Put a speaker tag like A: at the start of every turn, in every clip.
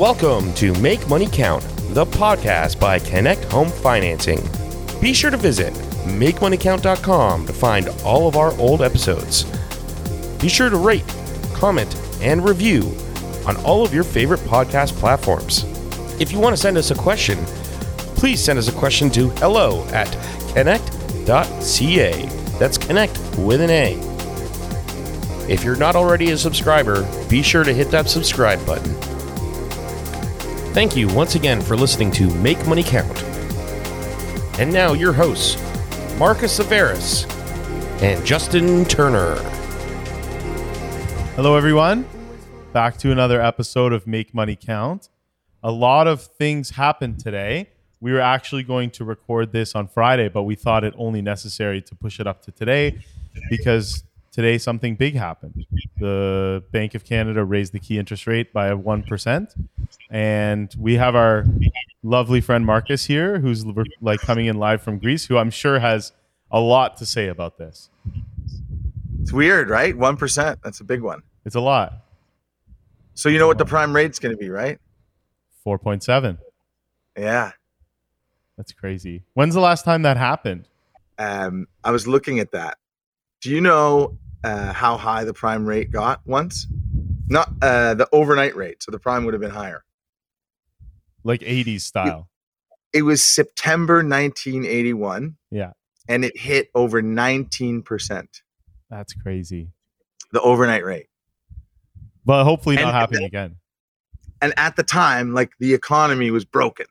A: Welcome to Make Money Count, the podcast by Connect Home Financing. Be sure to visit MakeMoneyCount.com to find all of our old episodes. Be sure to rate, comment, and review on all of your favorite podcast platforms. If you want to send us a question, please send us a question to hello at connect.ca. That's connect with an A. If you're not already a subscriber, be sure to hit that subscribe button. Thank you once again for listening to Make Money Count. And now your hosts, Marcus Averis and Justin Turner.
B: Hello, everyone. Back to another episode of Make Money Count. A lot of things happened today. We were actually going to record this on Friday, but we thought it only necessary to push it up to today because today something big happened. The Bank of Canada raised the key interest rate by 1%. And we have our lovely friend Marcus here, who's like coming in live from Greece, who I'm sure has a lot to say about this.
C: It's weird, right? 1%. That's a big one.
B: It's a lot.
C: So you know what the prime rate's going to be, right?
B: 4.7.
C: Yeah.
B: That's crazy. When's the last time that happened?
C: Um, I was looking at that. Do you know uh, how high the prime rate got once? Not uh, the overnight rate. So the prime would have been higher.
B: Like 80s style.
C: It, it was September 1981.
B: Yeah.
C: And it hit over 19%.
B: That's crazy.
C: The overnight rate.
B: But hopefully not
C: And-
B: happening again.
C: And at the time, like the economy was broken.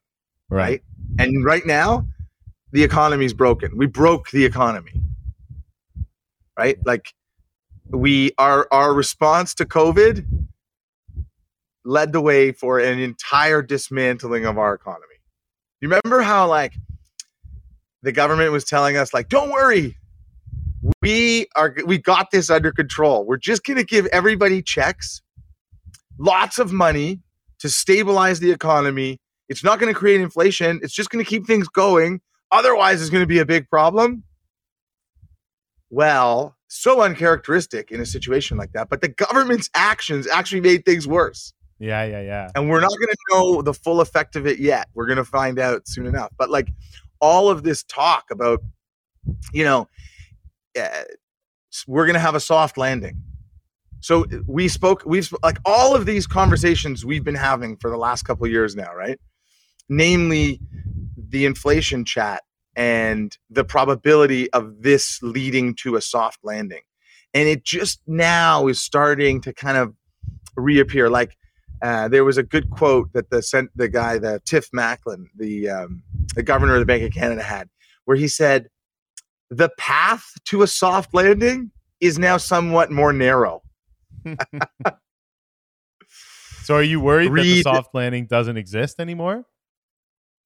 C: right? And right now, the economy's broken. We broke the economy. Right? Like we our our response to COVID led the way for an entire dismantling of our economy. You remember how like the government was telling us like don't worry. We are we got this under control. We're just going to give everybody checks, lots of money to stabilize the economy it's not going to create inflation. It's just going to keep things going. Otherwise, it's going to be a big problem. Well, so uncharacteristic in a situation like that. But the government's actions actually made things worse.
B: Yeah, yeah, yeah.
C: And we're not going to know the full effect of it yet. We're going to find out soon enough. But like all of this talk about, you know, uh, we're going to have a soft landing. So we spoke, we've sp- like all of these conversations we've been having for the last couple of years now, right? Namely, the inflation chat and the probability of this leading to a soft landing. And it just now is starting to kind of reappear. Like uh, there was a good quote that the sent the guy, the Tiff Macklem, the um, the governor of the Bank of Canada had, where he said, "The path to a soft landing is now somewhat more narrow."
B: So are you worried that the soft landing doesn't exist anymore?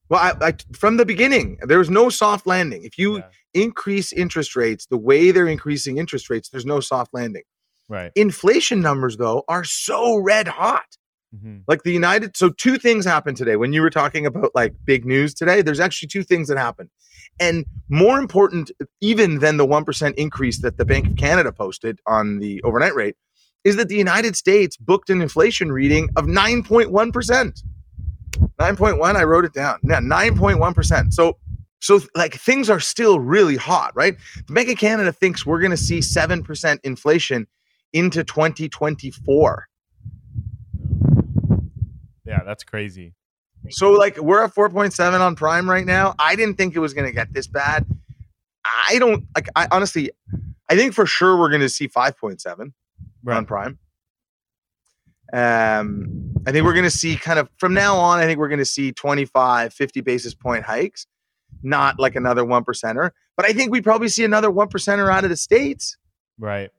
C: Well, I, I, from the beginning, there was no soft landing. If you
B: Yeah.
C: increase interest rates the way they're increasing interest rates, there's no soft landing.
B: Right.
C: Inflation numbers, though, are so red hot.
B: hmm
C: Like the United, so two things happened today. When you were talking about like big news today, there's actually two things that happened. And more important, even than the 1% increase that the Bank of Canada posted on the overnight rate, is that the United States booked an inflation reading of 9.1%. 9.1, I wrote it down. Yeah, 9.1%. So, so like things are still really hot, right? The Bank of Canada thinks we're going to see 7% inflation into 2024.
B: Yeah, that's crazy.
C: So like we're at 4.7 on prime right now. I didn't think it was going to get this bad. I don't like I honestly I think for sure we're going to see 5.7 on prime. Um I think we're going to see kind of from now on I think we're going to see 25 50 basis point hikes, not like another 1 percenter, but I think we probably see another 1 percenter out of the states.
B: Right.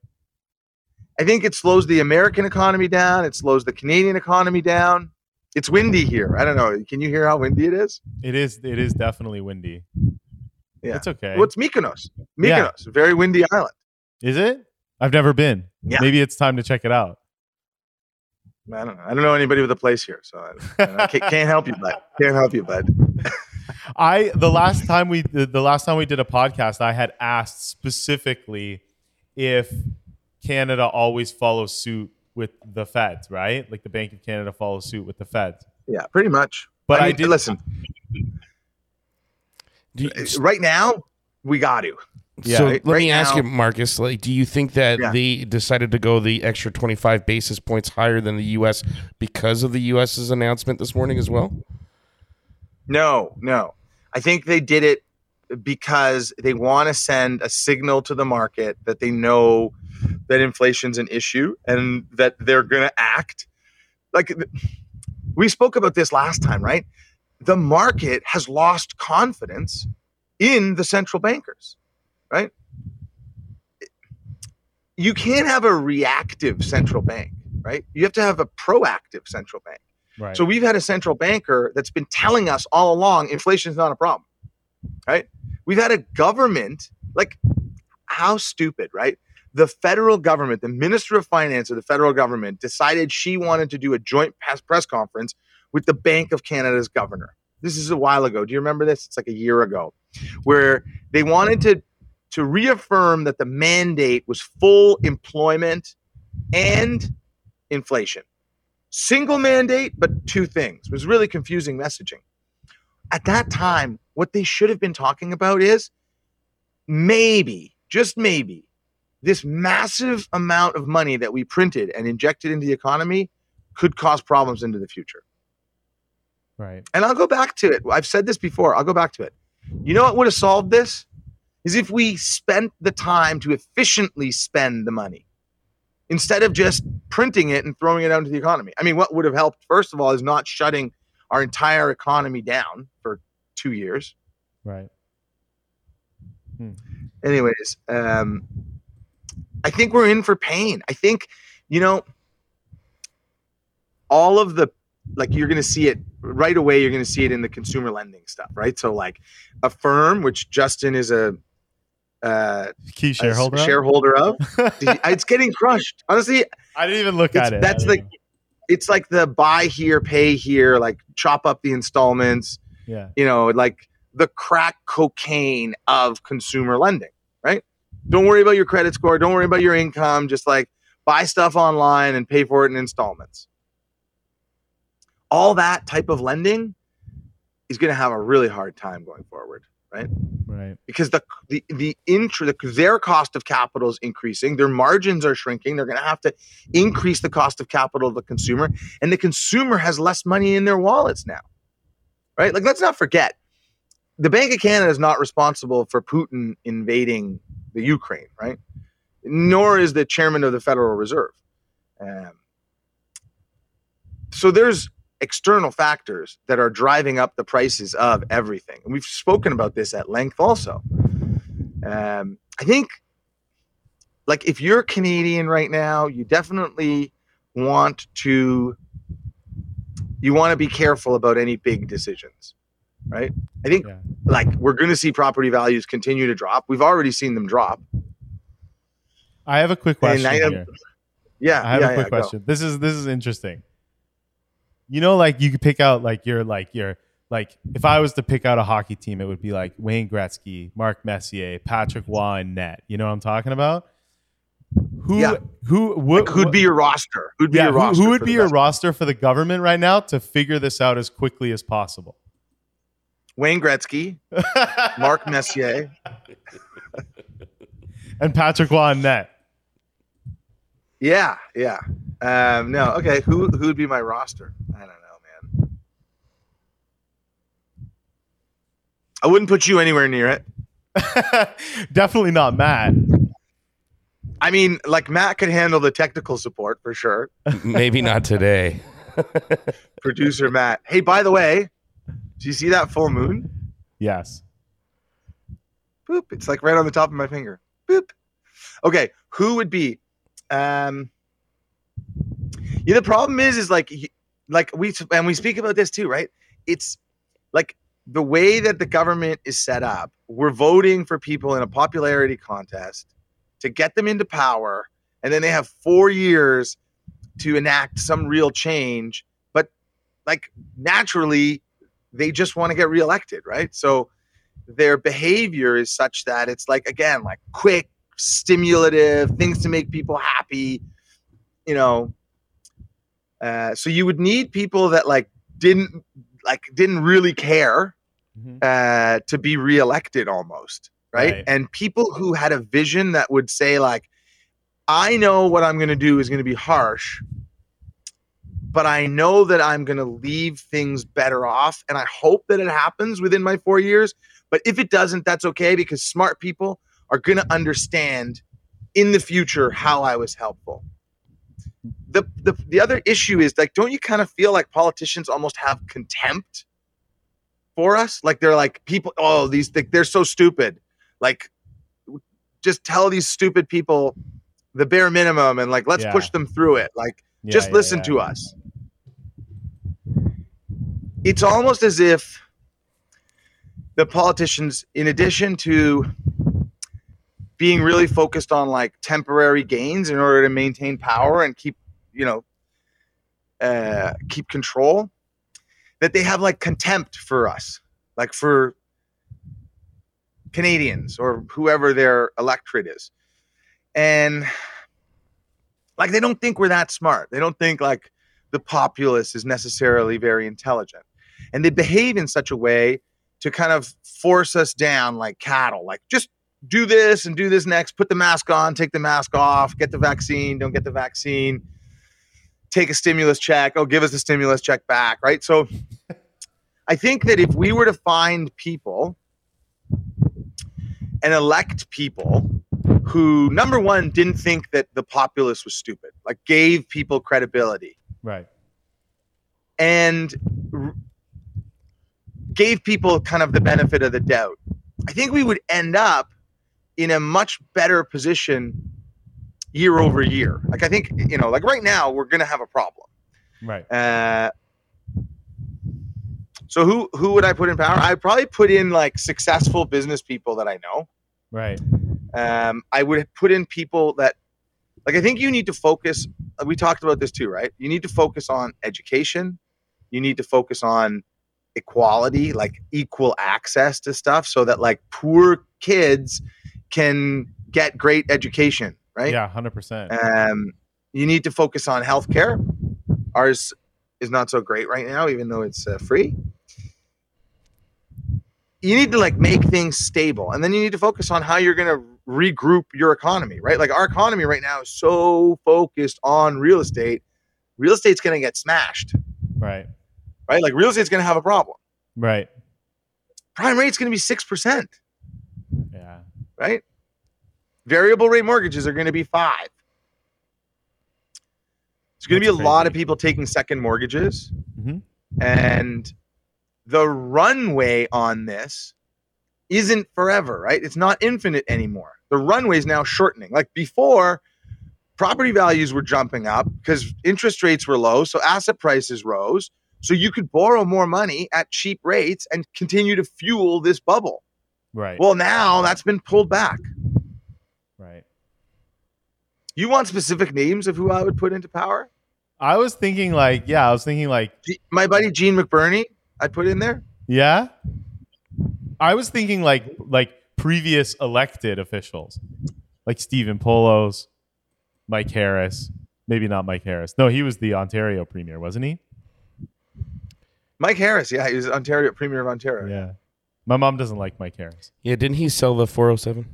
C: I think it slows the American economy down, it slows the Canadian economy down. It's windy here. I don't know. Can you hear how windy it is?
B: It is it is definitely windy.
C: Yeah.
B: It's okay.
C: Well, it's Mykonos.
B: Yeah.
C: Mykonos, a very windy island.
B: is it? I've never been.
C: Yeah.
B: Maybe it's time to check it out.
C: I don't know. I don't know anybody with a place here, so I, I can't, can't help you, bud. Can't help you, bud.
B: I the last time we the, last time we did a podcast, I had asked specifically if Canada always follows suit with the Feds, right? Like the Bank of Canada follows suit with the Feds.
C: Yeah, pretty much.
B: But I,
C: mean,
B: did
C: listen.
A: Do you-
C: Right now, we got to.
B: Yeah.
A: so
C: Right-
A: let me ask
C: now-
A: you, Marcus. Like, do you think that
C: Yeah.
A: they decided to go the extra twenty five basis points higher than the U.S. because of the U.S.'s announcement this morning as well?
C: No, no. I think they did it because they want to send a signal to the market that they know that inflation's an issue and that they're going to act. Like we spoke about this last time, right? The market has lost confidence in the central bankers, right? You can't have a reactive central bank, right? You have to have a proactive central bank.
B: right.
C: So we've had a central banker that's been telling us all along inflation is not a problem, right? We've had a government like how stupid, right? The federal government, the minister of finance of the federal government decided she wanted to do a joint press press conference with the Bank of Canada's governor. This is a while ago. Do you remember this? It's like a year ago, where they wanted to to reaffirm that the mandate was full employment and inflation single mandate, but two things. It was really confusing messaging. At that time, what they should have been talking about is maybe, just maybe, this massive amount of money that we printed and injected into the economy could cause problems into the future.
B: right.
C: And I'll go back to it. I've said this before. I'll go back to it. You know what would have solved this? Is if we spent the time to efficiently spend the money instead of just printing it and throwing it out into the economy. I mean, what would have helped, first of all, is not shutting our entire economy down for two years.
B: Right.
C: Anyways, um, I think we're in for pain. I think, you know, all of the like you're going to see it right away. You're going to see it in the consumer lending stuff, right? So, like Affirm, which Justin is a, uh,
B: Key shareholder.
C: shareholder of, it's getting crushed. Honestly,
B: I didn't even look at it.
C: that's the
B: didn't
C: it's like the buy here, pay here, like chop up the installments.
B: yeah.
C: You know, like the crack cocaine of consumer lending, right? Don't worry about your credit score. Don't worry about your income. Just like buy stuff online and pay for it in installments. All that type of lending is going to have a really hard time going forward, right?
B: Right.
C: because the the the the, their cost of capital is increasing their margins are shrinking they're going to have to increase the cost of capital of the consumer and the consumer has less money in their wallets now right like let's not forget the bank of canada is not responsible for putin invading the ukraine right nor is the chairman of the federal reserve um, so there's external factors that are driving up the prices of everything. And we've spoken about this at length also. Um, I think, like, if you're Canadian right now, you definitely want to you want to be careful about any big decisions right i think
B: Yeah.
C: like we're going to see property values continue to drop we've already seen them drop
B: I have a quick question
C: I have- yeah
B: I have
C: yeah,
B: a quick
C: yeah, go.
B: question. This is this is interesting. You know, like you could pick out like your like your like if I was to pick out a hockey team, it would be like Wayne Gretzky, Mark Messier, Patrick Roy, and net. You know what I'm talking about? Who
C: Yeah.
B: who would
C: Like, who'd be your roster who'd be
B: yeah,
C: your
B: who,
C: roster
B: who would be your
C: best?
B: roster for the government right now to figure this out as quickly as possible?
C: wayne gretzky mark messier
B: and Patrick Roy and net.
C: yeah yeah um no okay who who'd be my roster? I don't know man. I wouldn't put you anywhere near it.
B: Definitely not Matt.
C: i mean like matt could handle the technical support for sure.
A: Maybe not today.
C: producer matt. Hey by the way do you see that full moon?
B: Yes.
C: boop it's like right on the top of my finger. Boop. Okay who would be um yeah the problem is is like like we and we speak about this too right? It's like the way that the government is set up we're voting for people in a popularity contest to get them into power and then they have four years to enact some real change but like naturally they just want to get reelected right? So their behavior is such that it's like again like quick stimulative things to make people happy you know uh, so you would need people that like didn't like didn't really care
B: Mhm.
C: uh, to be reelected almost right?
B: Right.
C: and people who had a vision that would say like i know what i'm going to do is going to be harsh but i know that i'm going to leave things better off and i hope that it happens within my four years but if it doesn't that's okay because smart people are going to understand in the future how i was helpful the, the the other issue is like don't you kind of feel like politicians almost have contempt for us? Like they're like people oh these they- they're so stupid. Like just tell these stupid people the bare minimum and like let's
B: Yeah.
C: push them through it. Like
B: Yeah,
C: just
B: yeah,
C: listen to us. It's almost as if the politicians in addition to being really focused on like temporary gains in order to maintain power and keep you know uh, keep control that they have like contempt for us like for canadians or whoever their electorate is. And like they don't think we're that smart. They don't think like the populace is necessarily very intelligent. And they behave in such a way to kind of force us down like cattle like just do this and do this next put the mask on take the mask off get the vaccine don't get the vaccine take a stimulus check oh give us the stimulus check back right so i think that if we were to find people and elect people who number one didn't think that the populace was stupid like gave people credibility
B: Right.
C: and r- gave people kind of the benefit of the doubt i think we would end up in a much better position year over year like i think you know like right now we're going to have a problem
B: Right.
C: uh, so who who would I put in power? I'd probably put in like successful business people that I know.
B: Right.
C: Um, I would put in people that, like, I think you need to focus. We talked about this too, right? You need to focus on education. You need to focus on equality, like equal access to stuff, so that like poor kids can get great education, right?
B: Yeah. Hundred percent.
C: Um, you need to focus on healthcare. Ours is not so great right now, even though it's uh, free. You need to like make things stable, and then you need to focus on how you're going to regroup your economy, right? Like our economy right now is so focused on real estate. Real estate's going to get smashed,
B: Right.
C: right? Like real estate's going to have a problem.
B: Right.
C: Prime rate's going to be six percent. Right? Variable rate mortgages are going to be five. There's going to be a lot of people taking second mortgages,
B: Mhm.
C: and the runway on this isn't forever, right? It's not infinite anymore. The runway is now shortening. Like before, property values were jumping up because interest rates were low, so asset prices rose. So you could borrow more money at cheap rates and continue to fuel this bubble.
B: Right.
C: Well, now that's been pulled back.
B: right.
C: You want specific names of who I would put into power?
B: I was thinking like, yeah, I was thinking like,
C: My buddy Gene McBurney, I'd put in there.
B: yeah. I was thinking like like previous elected officials, like Stephen Poloz, Mike Harris. Maybe not Mike Harris. No, he was the Ontario premier, wasn't he?
C: Mike Harris, yeah, he was Ontario Premier of Ontario.
B: Yeah. My mom doesn't like Mike Harris.
A: Yeah, didn't he sell the 407?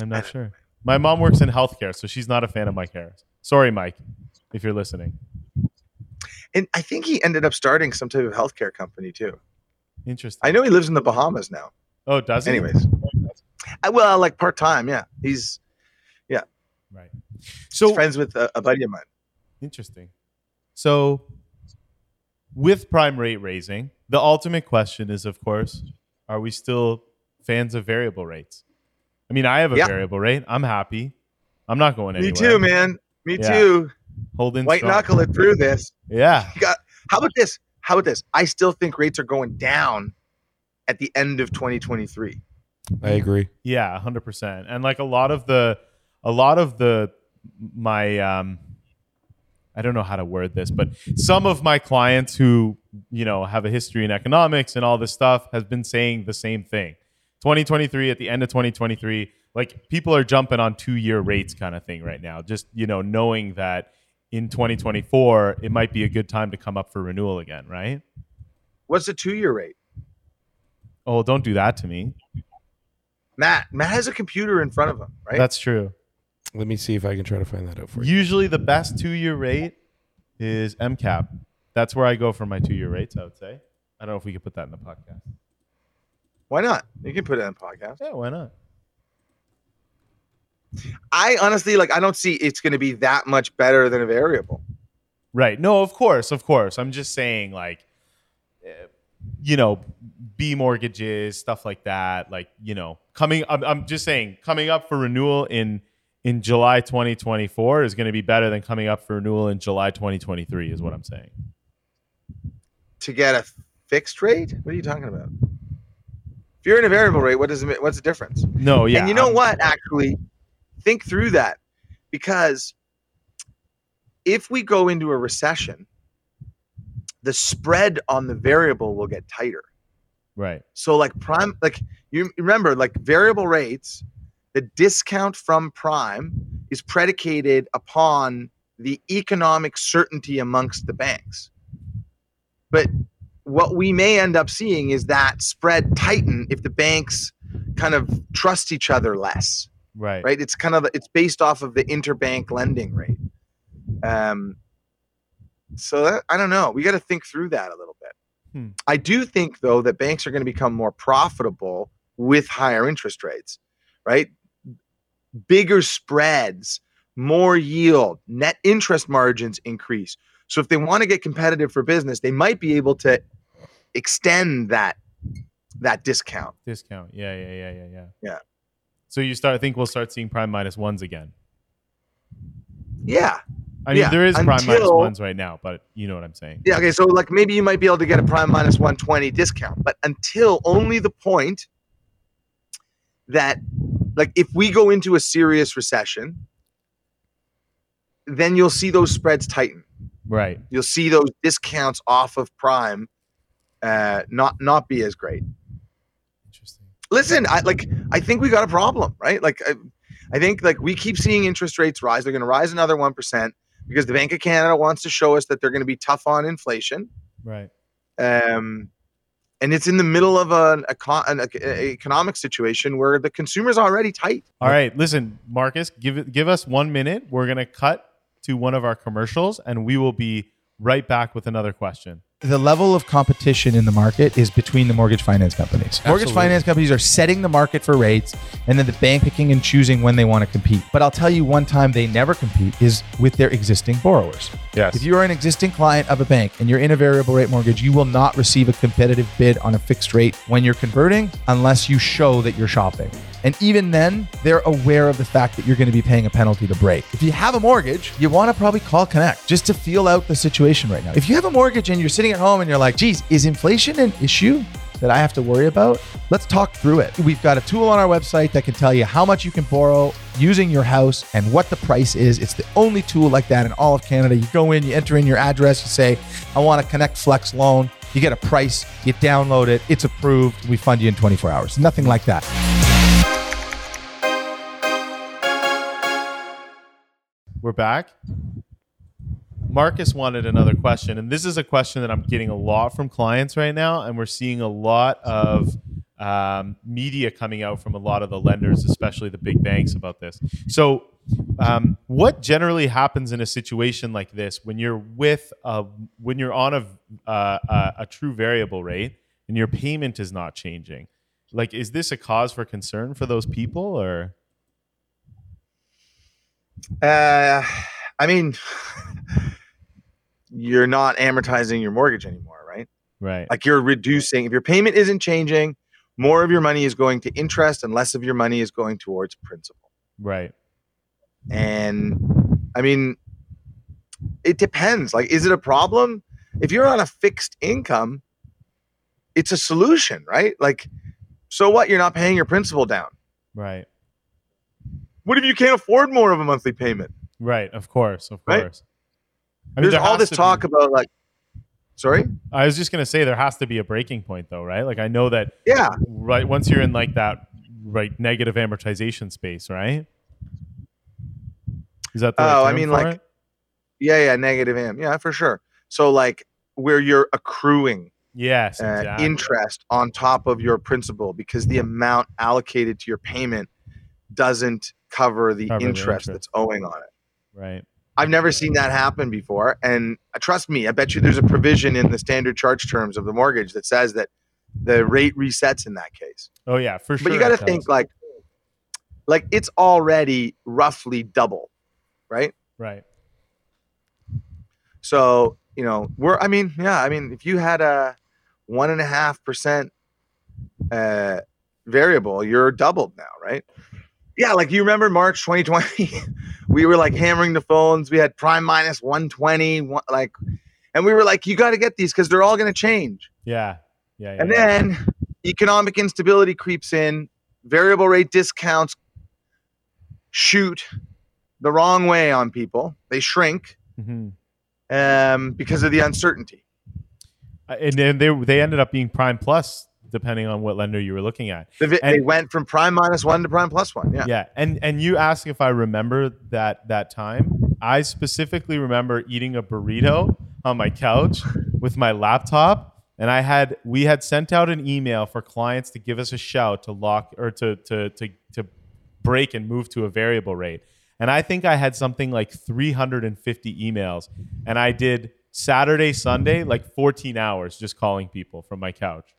B: I'm not sure. My mom works in healthcare, so she's not a fan of Mike Harris. Sorry, Mike, if you're listening.
C: And I think he ended up starting some type of healthcare company too.
B: Interesting.
C: I know he lives in the Bahamas now.
B: oh, does he?
C: Anyways, I, well, like part time, yeah. He's yeah.
B: Right.
C: he's
B: So
C: friends with a, a buddy of mine.
B: Interesting. So, with prime rate raising, the ultimate question is, of course, are we still fans of variable rates? I mean, I have a
C: Yeah.
B: variable rate. I'm happy. I'm not going anywhere.
C: Me too, man. Me
B: Yeah.
C: too.
B: Holding
C: White
B: strong.
C: knuckle it through this.
B: Yeah.
C: You got, how about this? How about this? I still think rates are going down at the end of 2023.
A: I agree.
B: Yeah, hundred percent. And like a lot of the, a lot of the, my, um, I don't know how to word this, but some of my clients who you know have a history in economics and all this stuff has been saying the same thing. 2023 at the end of 2023, like people are jumping on two year rates kind of thing right now. Just you know knowing that in 2024, it might be a good time to come up for renewal again, right?
C: What's the two-year rate?
B: Oh, don't do that to me.
C: Matt, Matt has a computer in front of him, right?
B: That's true.
A: Let me see if I can try to find that out for you.
B: Usually, the best two-year rate is MCAP. That's where I go for my two-year rates. I would say. I don't know if we could put that in the podcast.
C: Why not? You can put it in the podcast.
B: Yeah, why not?
C: I honestly like. I don't see it's going to be that much better than a variable.
B: Right. No, of course, of course. I'm just saying, like, eh, you know, B mortgages, stuff like that. Like, you know, coming. I'm, I'm just saying, coming up for renewal in in July 2024 is going to be better than coming up for renewal in July 2023. Is what I'm saying.
C: To get a fixed rate? What are you talking about? If you're in a variable rate, what does it? What's the difference?
B: No, yeah.
C: and you know
B: I'm-
C: what? Actually, think through that because if we go into a recession, the spread on the variable will get tighter.
B: Right.
C: So, like prime, like you remember, like variable rates, the discount from prime is predicated upon the economic certainty amongst the banks. But what we may end up seeing is that spread tighten if the banks kind of trust each other less
B: Right.
C: right? It's kind of it's based off of the interbank lending rate. Um, so that, I don't know. We got to think through that a little bit.
B: Hmm.
C: I do think though that banks are going to become more profitable with higher interest rates, right? Bigger spreads, more yield, net interest margins increase. So if they want to get competitive for business, they might be able to extend that that discount.
B: Discount. Yeah. Yeah. Yeah. Yeah. Yeah.
C: Yeah.
B: So you start. I think we'll start seeing prime minus ones again.
C: Yeah.
B: I mean,
C: Yeah,
B: there is prime
C: until-
B: ones right now, but you know what I'm saying.
C: Yeah, okay, so like maybe you might be able to get a prime minus 120 discount, but until only the point that like if we go into a serious recession, then you'll see those spreads tighten.
B: Right.
C: You'll see those discounts off of prime uh not not be as great.
B: Interesting.
C: Listen, I like I think we got a problem, right? Like I, I think like we keep seeing interest rates rise. They're going to rise another 1% because the Bank of Canada wants to show us that they're going to be tough on inflation.
B: Right.
C: um, and it's in the middle of an, an economic situation where the consumer's already tight.
B: All right, listen, Marcus, give give us one minute. We're gonna cut to one of our commercials, and we will be right back with another question.
D: The level of competition in the market is between the mortgage finance companies. Mortgage finance companies are setting the market for rates and then the bank picking and choosing when they want to compete. But I'll tell you one time they never compete is with their existing borrowers.
B: Yes.
D: If you are an existing client of a bank and you're in a variable rate mortgage, you will not receive a competitive bid on a fixed rate when you're converting unless you show that you're shopping. And even then, they're aware of the fact that you're going to be paying a penalty to break. If you have a mortgage, you want to probably call Connect just to feel out the situation right now. If you have a mortgage and you're sitting at home and you're like, geez, is inflation an issue? That I have to worry about? Let's talk through it. We've got a tool on our website that can tell you how much you can borrow using your house and what the price is. It's the only tool like that in all of Canada. You go in, you enter in your address, you say, I want a Connect Flex loan. You get a price, you download it, it's approved. We fund you in 24 hours. Nothing like that.
B: We're back. Marcus wanted another question, and this is a question that I'm getting a lot from clients right now, and we're seeing a lot of um, media coming out from a lot of the lenders, especially the big banks, about this. So, um, what generally happens in a situation like this when you're with a, when you're on a, uh, a a true variable rate and your payment is not changing? Like, is this a cause for concern for those people, or
C: Uh, I mean, you're not amortizing your mortgage anymore, right?
B: right?
C: Like you're reducing. If your payment isn't changing, more of your money is going to interest and less of your money is going towards principal.
B: Right.
C: And I mean, it depends. Like, is it a problem? If you're on a fixed income, it's a solution, right? Like, so what? You're not paying your principal down.
B: Right.
C: What if you can't afford more of a monthly payment?
B: Right, of course, of
C: Right?
B: course. I mean,
C: There's
B: there
C: all this talk
B: be-
C: about like, sorry,
B: I was just gonna say there has to be a breaking point, though, right? Like I know that
C: yeah,
B: right once you're in like that right negative amortization space, right? Is that the right
C: Oh, I mean, like-
B: it?
C: Yeah, yeah, negative am. Yeah, for sure. So like where you're accruing
B: Yes,
C: uh,
B: exactly.
C: interest on top of your principal because the amount allocated to your payment doesn't cover the
B: Cover the
C: interest
B: interest.
C: that's owing on it.
B: Right.
C: I've never seen that happen before. And uh, trust me, I bet you there's a provision in the standard charge terms of the mortgage that says that the rate resets in that case.
B: Oh yeah, for sure.
C: but you got to think like, like it's already roughly double, right?
B: right.
C: So you know, we're. I mean, yeah. I mean, if you had a one and a half percent uh, variable, you're doubled now, right? Yeah, like you remember March 2020, we were like hammering the phones. We had prime minus 120, one, like, and we were like, you got to get these because they're all going to change.
B: Yeah. Yeah. yeah
C: And
B: yeah.
C: then economic instability creeps in, variable rate discounts shoot the wrong way on people. They shrink
B: Mhm.
C: um, because of the uncertainty.
B: Uh, and then they they ended up being prime plus depending on what lender you were looking at.
C: They, they
B: And-
C: went from prime minus one to prime plus one. Yeah.
B: Yeah. And and you asked if I remember that that time. I specifically remember eating a burrito on my couch with my laptop. And I had we had sent out an email for clients to give us a shout to lock or to to to to break and move to a variable rate. And I think I had something like 350 emails. And I did Saturday, Sunday, like 14 hours just calling people from my couch.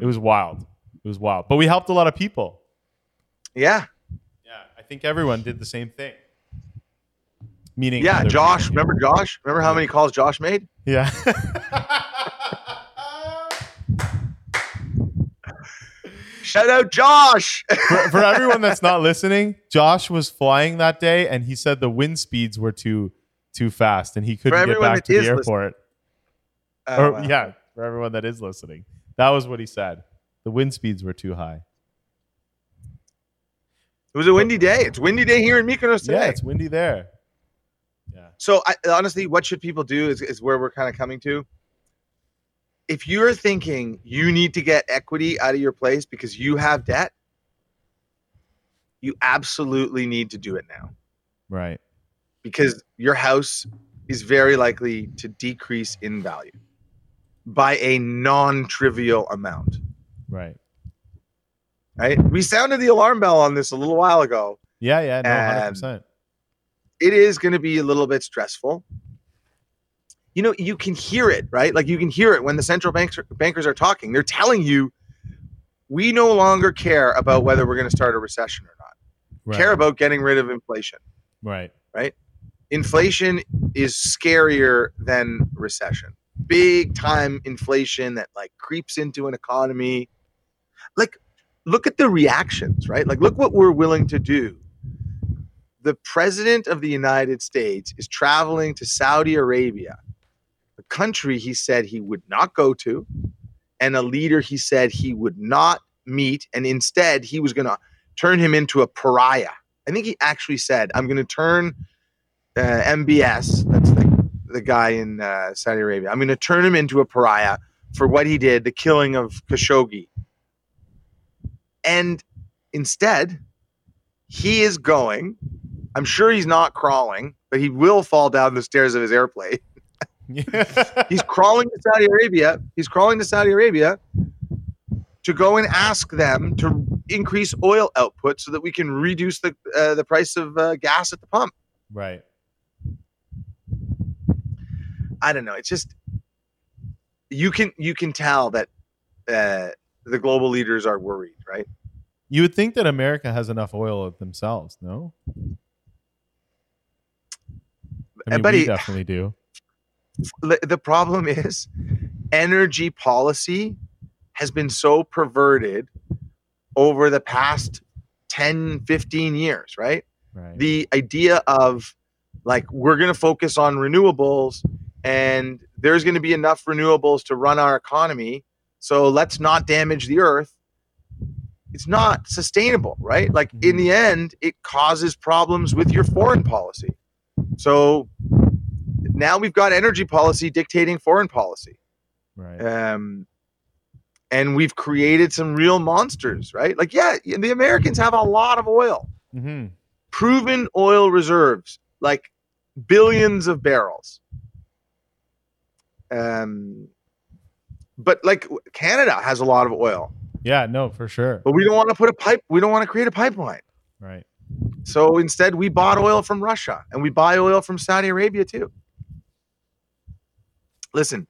B: It was wild. It was wild. But we helped a lot of people.
C: Yeah.
B: Yeah, I think everyone did the same thing. Meaning,
C: Yeah. Josh,
B: people.
C: remember Josh? Remember how many calls Josh made?
B: Yeah.
C: Shout out Josh.
B: for, for everyone that's not listening, Josh was flying that day, and he said the wind speeds were too too fast, and he couldn't get back to the airport.
C: Oh,
B: or
C: wow.
B: yeah, for everyone that is listening, that was what he said. The wind speeds were too high.
C: It was a windy day. It's windy day here in Mykonos today.
B: Yeah, it's windy there. Yeah.
C: So I, honestly, what should people do is, is where we're kind of coming to. If you're thinking you need to get equity out of your place because you have debt, you absolutely need to do it now
B: Right.
C: because your house is very likely to decrease in value by a non-trivial amount.
B: Right.
C: Right? We sounded the alarm bell on this a little while ago.
B: Yeah. Yeah. No. Hundred
C: Um,
B: percent.
C: it is going to be a little bit stressful. You know, you can hear it, right? Like you can hear it when the central banks bankers are talking. They're telling you, we no longer care about whether we're going to start a recession or not.
B: Right.
C: Care about getting rid of inflation.
B: Right. Right.
C: Inflation is scarier than recession. Big time inflation that like creeps into an economy. Like, look at the reactions, right? Like, look what we're willing to do the president of the United States is traveling to Saudi Arabia, a country he said he would not go to, and a leader he said he would not meet, and instead he was going to turn him into a pariah. I think he actually said, "I'm going to turn uh, MBS, that's the, the guy in uh, Saudi Arabia, I'm going to turn him into a pariah for what he did, the killing of Khashoggi." And instead, he is going I'm sure he's not crawling, but he will fall down the stairs of his airplane. He's crawling to Saudi Arabia. He's crawling to Saudi Arabia to go and ask them to increase oil output so that we can reduce the uh, the price of uh, gas at the pump.
B: right.
C: I don't know. It's just you can you can tell that uh, the global leaders are worried, right?
B: You would think that America has enough oil themselves, no? I mean,
C: buddy-
B: we definitely do.
C: the the problem is energy policy has been so perverted over the past 10 15 years right
B: Right.
C: the idea of like we're going to focus on renewables and there's going to be enough renewables to run our economy. So let's not damage the earth. It's not sustainable right? Like in the end it causes problems with your foreign policy. So now we've got energy policy dictating foreign policy.
B: Right.
C: um, and we've created some real monsters right? Like yeah the americans have a lot of oil.
B: Hmm
C: proven oil reserves like billions of barrels. Um, but like Canada has a lot of oil,
B: Yeah, no, for sure.
C: but we don't want to put a pipe. We don't want to create a pipeline.
B: Right.
C: So instead, we bought oil from Russia and we buy oil from Saudi Arabia too. Listen,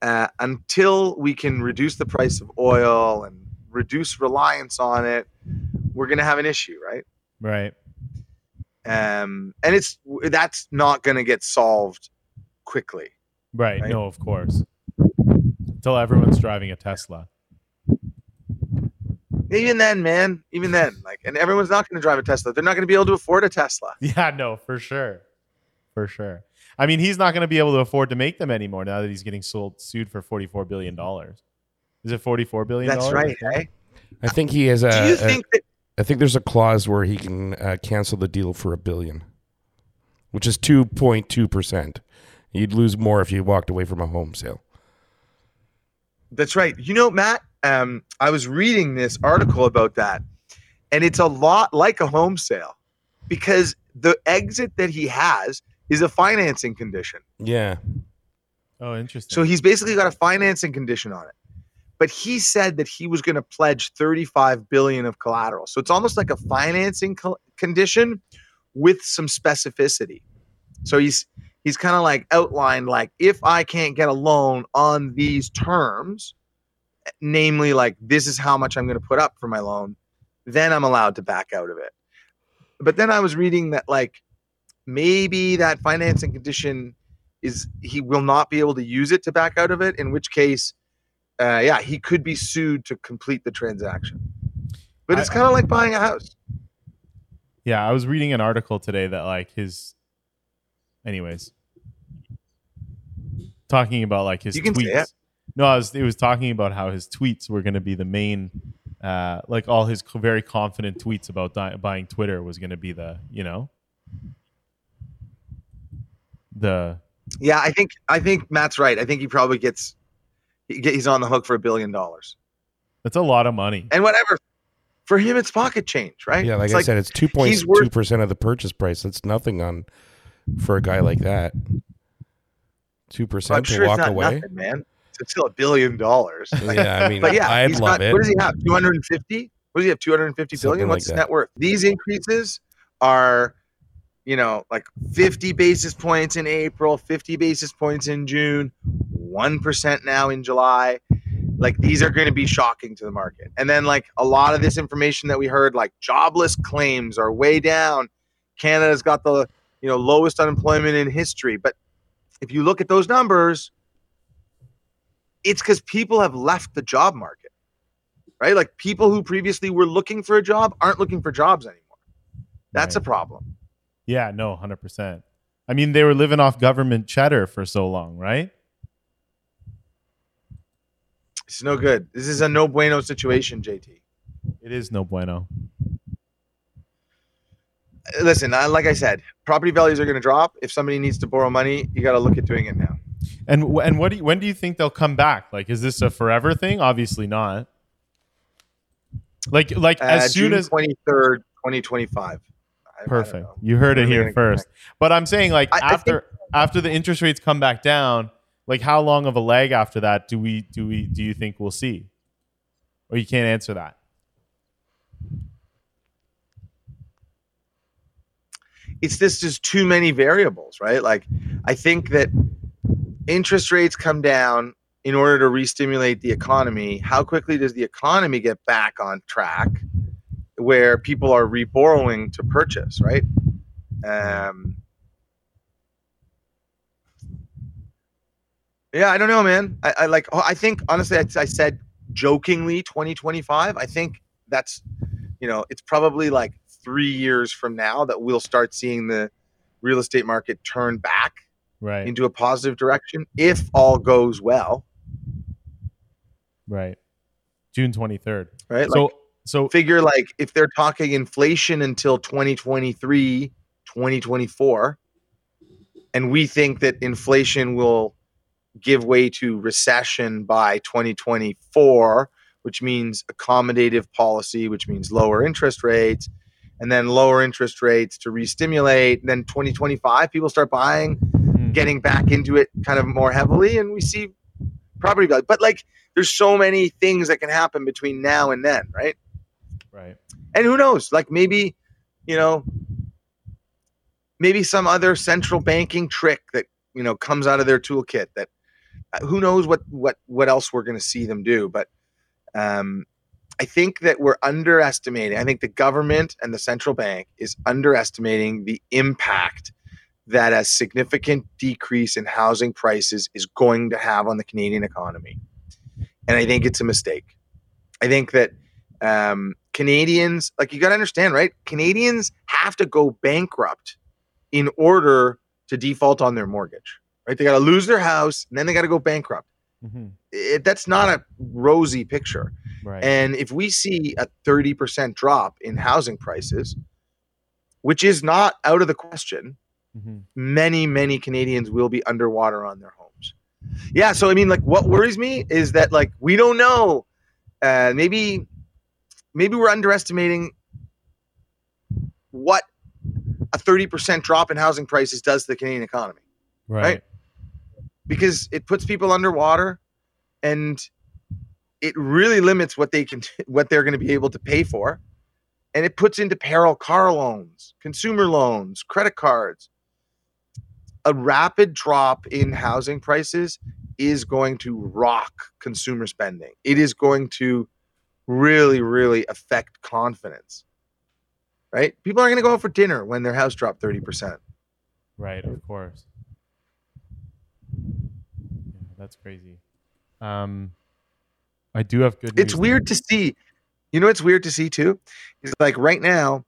C: uh, until we can reduce the price of oil and reduce reliance on it, we're going to have an issue, right?
B: Right.
C: Um, and it's that's not going to get solved quickly.
B: Right.
C: Right.
B: No, of course. Until everyone's driving a Tesla.
C: Even then, man, even then, like, and everyone's not going to drive a Tesla. They're not going to be able to afford a Tesla.
B: Yeah, no, for sure. For sure. I mean, he's not going to be able to afford to make them anymore now that he's getting sold sued for $44 billion. Is it $44 billion?
C: That's right. Hey,
A: I think he has a.
C: do you
A: a-
C: think that?
A: I think there's a clause where he can uh, cancel the deal for a billion, which is 2.2%. You'd lose more if you walked away from a home sale.
C: That's right. You know, Matt, um, I was reading this article about that, and it's a lot like a home sale because the exit that he has is a financing condition.
A: Yeah.
B: Oh, interesting.
C: So he's basically got a financing condition on it. But he said that he was going to pledge 35 billion of collateral. So it's almost like a financing co- condition with some specificity. So he's he's kind of like outlined like if I can't get a loan on these terms, namely like this is how much I'm going to put up for my loan, then I'm allowed to back out of it. But then I was reading that like maybe that financing condition is he will not be able to use it to back out of it in which case uh, yeah he could be sued to complete the transaction but it's kind of like buying a house
B: yeah, I was reading an article today that, like, his. Anyways. Talking about, like, his
C: You can say
B: tweets.
C: it.
B: No, I was, it was talking about how his tweets were going to be the main. Uh, like all his very confident tweets about di- buying Twitter was going to be the, you know, the
C: yeah i think i think matt's right i think he probably gets he get- he's on the hook for a billion dollars
B: that's a lot of money.
C: and whatever for him it's pocket change right
A: Yeah, like
C: it's
A: I said, it's
C: he's worth-
A: 2.2% of the purchase price. That's nothing on for a guy like that. 2% to
C: sure it's
A: walk
C: not
A: away.
C: nothing man. It's still a billion dollars.
A: Yeah, I mean,
C: but yeah
A: I'd
C: he's
A: love
C: got,
A: it.
C: what does he have? 250 what does he have? 250
A: Something
C: billion?
A: Like
C: what's his
A: that.
C: net worth? These increases are you know like 50 basis points in april 50 basis points in june 1% now in july. Like these are going to be shocking to the market. And then like a lot of this information that we heard like jobless claims are way down. Canada's got the you know lowest unemployment in history. But if you look at those numbers it's because people have left the job market right? Like people who previously were looking for a job aren't looking for jobs anymore. That's a problem.
B: Yeah, no, 100%. I mean, they were living off government cheddar for so long, right?
C: it's no good. This is a no bueno situation jt
B: It is no bueno.
C: Listen I, like i said property values are going to drop if somebody needs to borrow money you got to look at doing it now
B: And and what do you, when do you think they'll come back? Like, is this a forever thing? Obviously not. Like like
C: uh,
B: as soon
C: June
B: as
C: 23rd 2025 I- I don't
B: perfect, you heard it
C: When are they
B: here first. But I'm saying like
C: I- I
B: after after the interest rates come back down, like how long of a lag after that do we do we do you think we'll see? Or you can't answer that.
C: It's this just too many variables, right? Like I think that interest rates come down in order to re-stimulate the economy. How quickly does the economy get back on track where people are re-borrowing to purchase, right? Um Yeah, I don't know, man. I, I like. I think honestly, I, I said jokingly 2025. I think that's, you know, it's probably like three years from now that we'll start seeing the real estate market turn back
B: Right.
C: into a positive direction if all goes well,
B: right. June 23rd.
C: right?
B: So
C: like
B: so
C: figure like if they're talking inflation until 2023, 2024, and we think that inflation will give way to recession by 2024, which means accommodative policy, which means lower interest rates, and then lower interest rates to re-stimulate. Then 2025, people start buying,
B: Hmm.
C: getting back into it kind of more heavily, and we see property value. But like, there's so many things that can happen between now and then, right?
B: right.
C: And who knows? Like maybe, you know, maybe some other central banking trick that you know comes out of their toolkit. That uh, who knows what what what else we're going to see them do. But um, I think that we're underestimating. I think the government and the central bank is underestimating the impact that a significant decrease in housing prices is going to have on the Canadian economy. And I think it's a mistake. I think that um, Canadians, like you got to understand, right? Canadians have to go bankrupt in order to default on their mortgage, right? They got to lose their house and then they got to go bankrupt.
B: Hmm
C: It, that's not a rosy picture.
B: Right.
C: And if we see a 30% drop in housing prices, which is not out of the question,
B: hmm
C: many, many Canadians will be underwater on their homes. Yeah. So, I mean, like, what worries me is that, like, we don't know. Uh, maybe, maybe we're underestimating what a 30% drop in housing prices does to the Canadian economy
B: Right.
C: Because it puts people underwater and it really limits what they can what they're going to be able to pay for. And it puts into peril car loans consumer loans credit cards. A rapid drop in housing prices is going to rock consumer spending. It is going to really really affect confidence. Right? People aren't going to go out for dinner when their house dropped 30%
B: Right, of course. That's crazy. Um, I do have good.
C: it's weird to see. You know, it's weird to see too. Is like right now,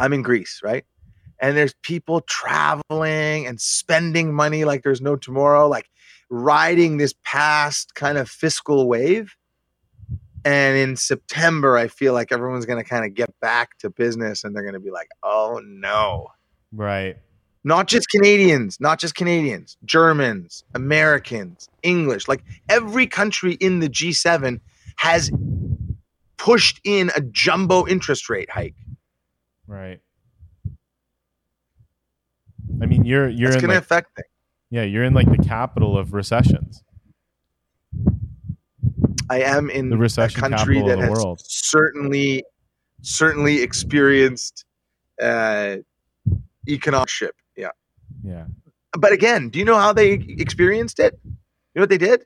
C: I'm in Greece, right? And there's people traveling and spending money like there's no tomorrow, like riding this past kind of fiscal wave. And in September, I feel like everyone's going to kind of get back to business and they're going to be like, oh no.
B: Right.
C: Not just Canadians, not just Canadians, Germans, Americans, English, like every country in the G7 has pushed in a jumbo interest rate hike.
B: Right. I mean, you're you're
C: going to affect things.
B: yeah, you're in like the capital of recessions.
C: I am in
B: The
C: a
B: recession
C: country
B: capital
C: that has
B: world.
C: certainly, certainly experienced uh, economic ship. Yeah. But again, do you know how they experienced it? You know what they did?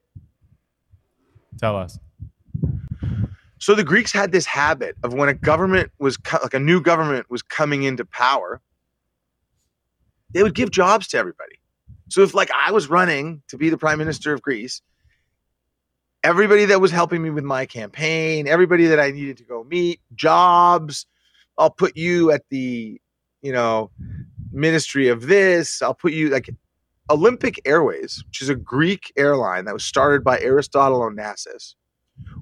B: Tell us.
C: So the Greeks had this habit of when a government was co- like a new government was coming into power, they would give jobs to everybody. So if like I was running to be the prime minister of Greece, everybody that was helping me with my campaign, everybody that I needed to go meet, jobs, I'll put you at the, you know, ministry of this, I'll put you like Olympic Airways, which is a Greek airline that was started by Aristotle Onassis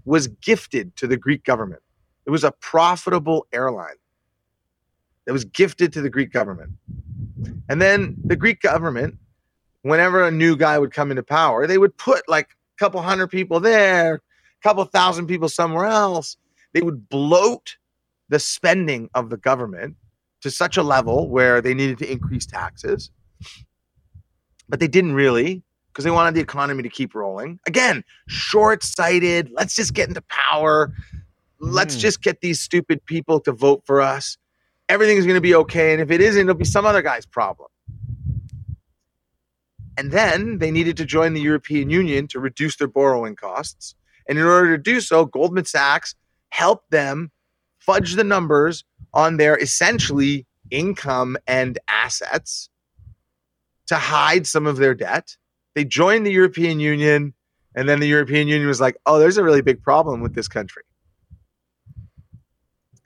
C: was gifted to the Greek government. It was a profitable airline that was gifted to the Greek government. And then the Greek government, whenever a new guy would come into power, they would put like a couple hundred people there, a couple thousand people somewhere else. They would bloat the spending of the government to such a level where they needed to increase taxes. But they didn't really because they wanted the economy to keep rolling. Again, short sighted. Let's just get into power. Let's
B: Mm.
C: just get these stupid people to vote for us. Everything's going to be okay. And if it isn't, it'll be some other guy's problem. And then they needed to join the European Union to reduce their borrowing costs. And in order to do so, Goldman Sachs helped them fudge the numbers on their essentially income and assets to hide some of their debt they joined the European Union, and then the European Union was like, oh, there's a really big problem with this country.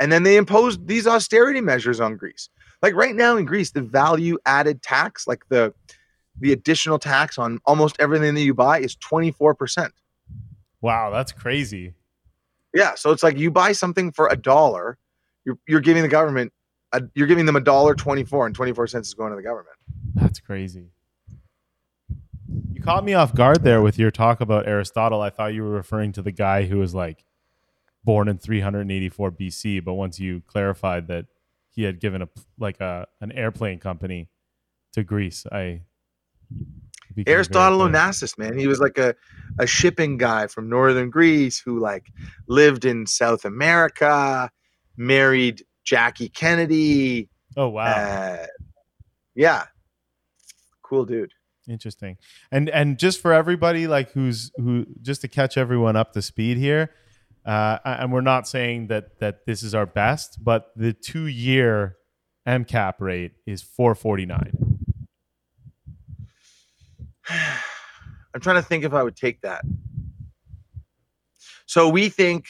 C: And then they imposed these austerity measures on Greece. Like right now in Greece, the value added tax, like the the additional tax on almost everything that you buy is 24%.
B: Wow, that's crazy.
C: Yeah. So it's like you buy something for a dollar, you're, you're giving the government, a, you're giving them a dollar 24 and 24 cents is going to the government.
B: That's crazy. You caught me off guard there with your talk about Aristotle. I thought you were referring to the guy who was like born in 384 BC, but once you clarified that he had given a like a an airplane company to Greece. I
C: Aristotle. Onassis, man. He was like a, a shipping guy from northern Greece who like lived in South America, married Jackie Kennedy.
B: Oh wow.
C: Uh, yeah. Cool dude.
B: Interesting. And and just for everybody like who's who just to catch everyone up to speed here, uh, and we're not saying that that this is our best, but the two year MCAP rate is 449.
C: I'm trying to think if I would take that. So we think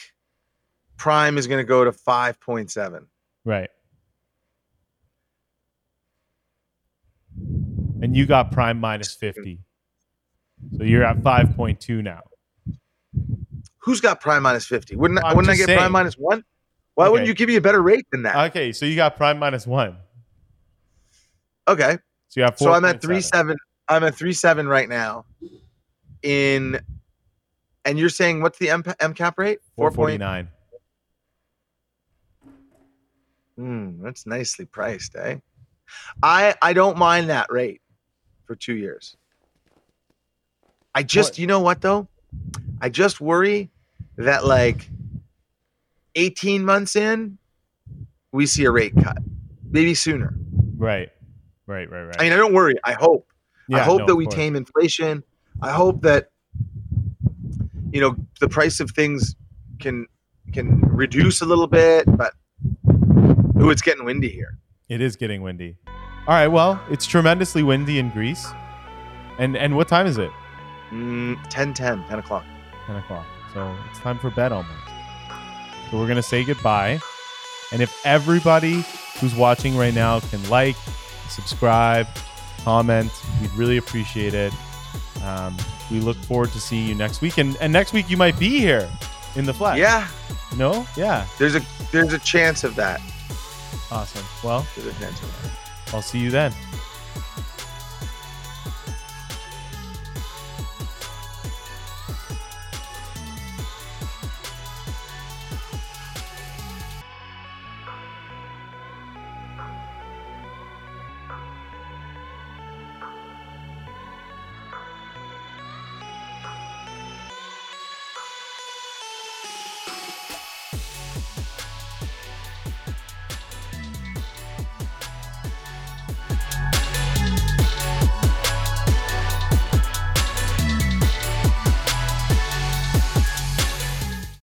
C: Prime is going to go to 5.7.
B: Right. And you got Prime minus 50. So you're at 5.2 now.
C: Who's got Prime minus 50? Wouldn't, I, wouldn't I get
B: saying.
C: Prime minus one? Why
B: okay.
C: wouldn't you give me a better rate than that?
B: Okay, so you got Prime minus one.
C: Okay.
B: So you have
C: So I'm at 3.7. Seven. I'm at 3.7 right now. In and you're saying what's the M- cap rate?
B: 4.9.
C: Mm, that's nicely priced, eh? I I don't mind that rate for two years. I just,
B: what?
C: you know what though? I just worry that like 18 months in, we see a rate cut, maybe sooner.
B: Right, right, right, right.
C: I mean, I don't worry. I hope.
B: Yeah, I
C: hope
B: no,
C: that we tame inflation. I hope that you know the price of things can can reduce a little bit, but ooh, it's getting windy here.
B: It is getting windy. All right, well, it's tremendously windy in Greece. And and what time is it?
C: Mm, 10, 10, 10 o'clock.
B: 10 o'clock. So it's time for bed almost. So we're going to say goodbye. And if everybody who's watching right now can like, subscribe, comment, we'd really appreciate it. Um, we look forward to seeing you next week. And, and next week, you might be here in the flesh.
C: Yeah,
B: No? Yeah.
C: there's a there's a chance of that.
B: Awesome. Well,
C: There's a chance of that.
B: I'll see you then.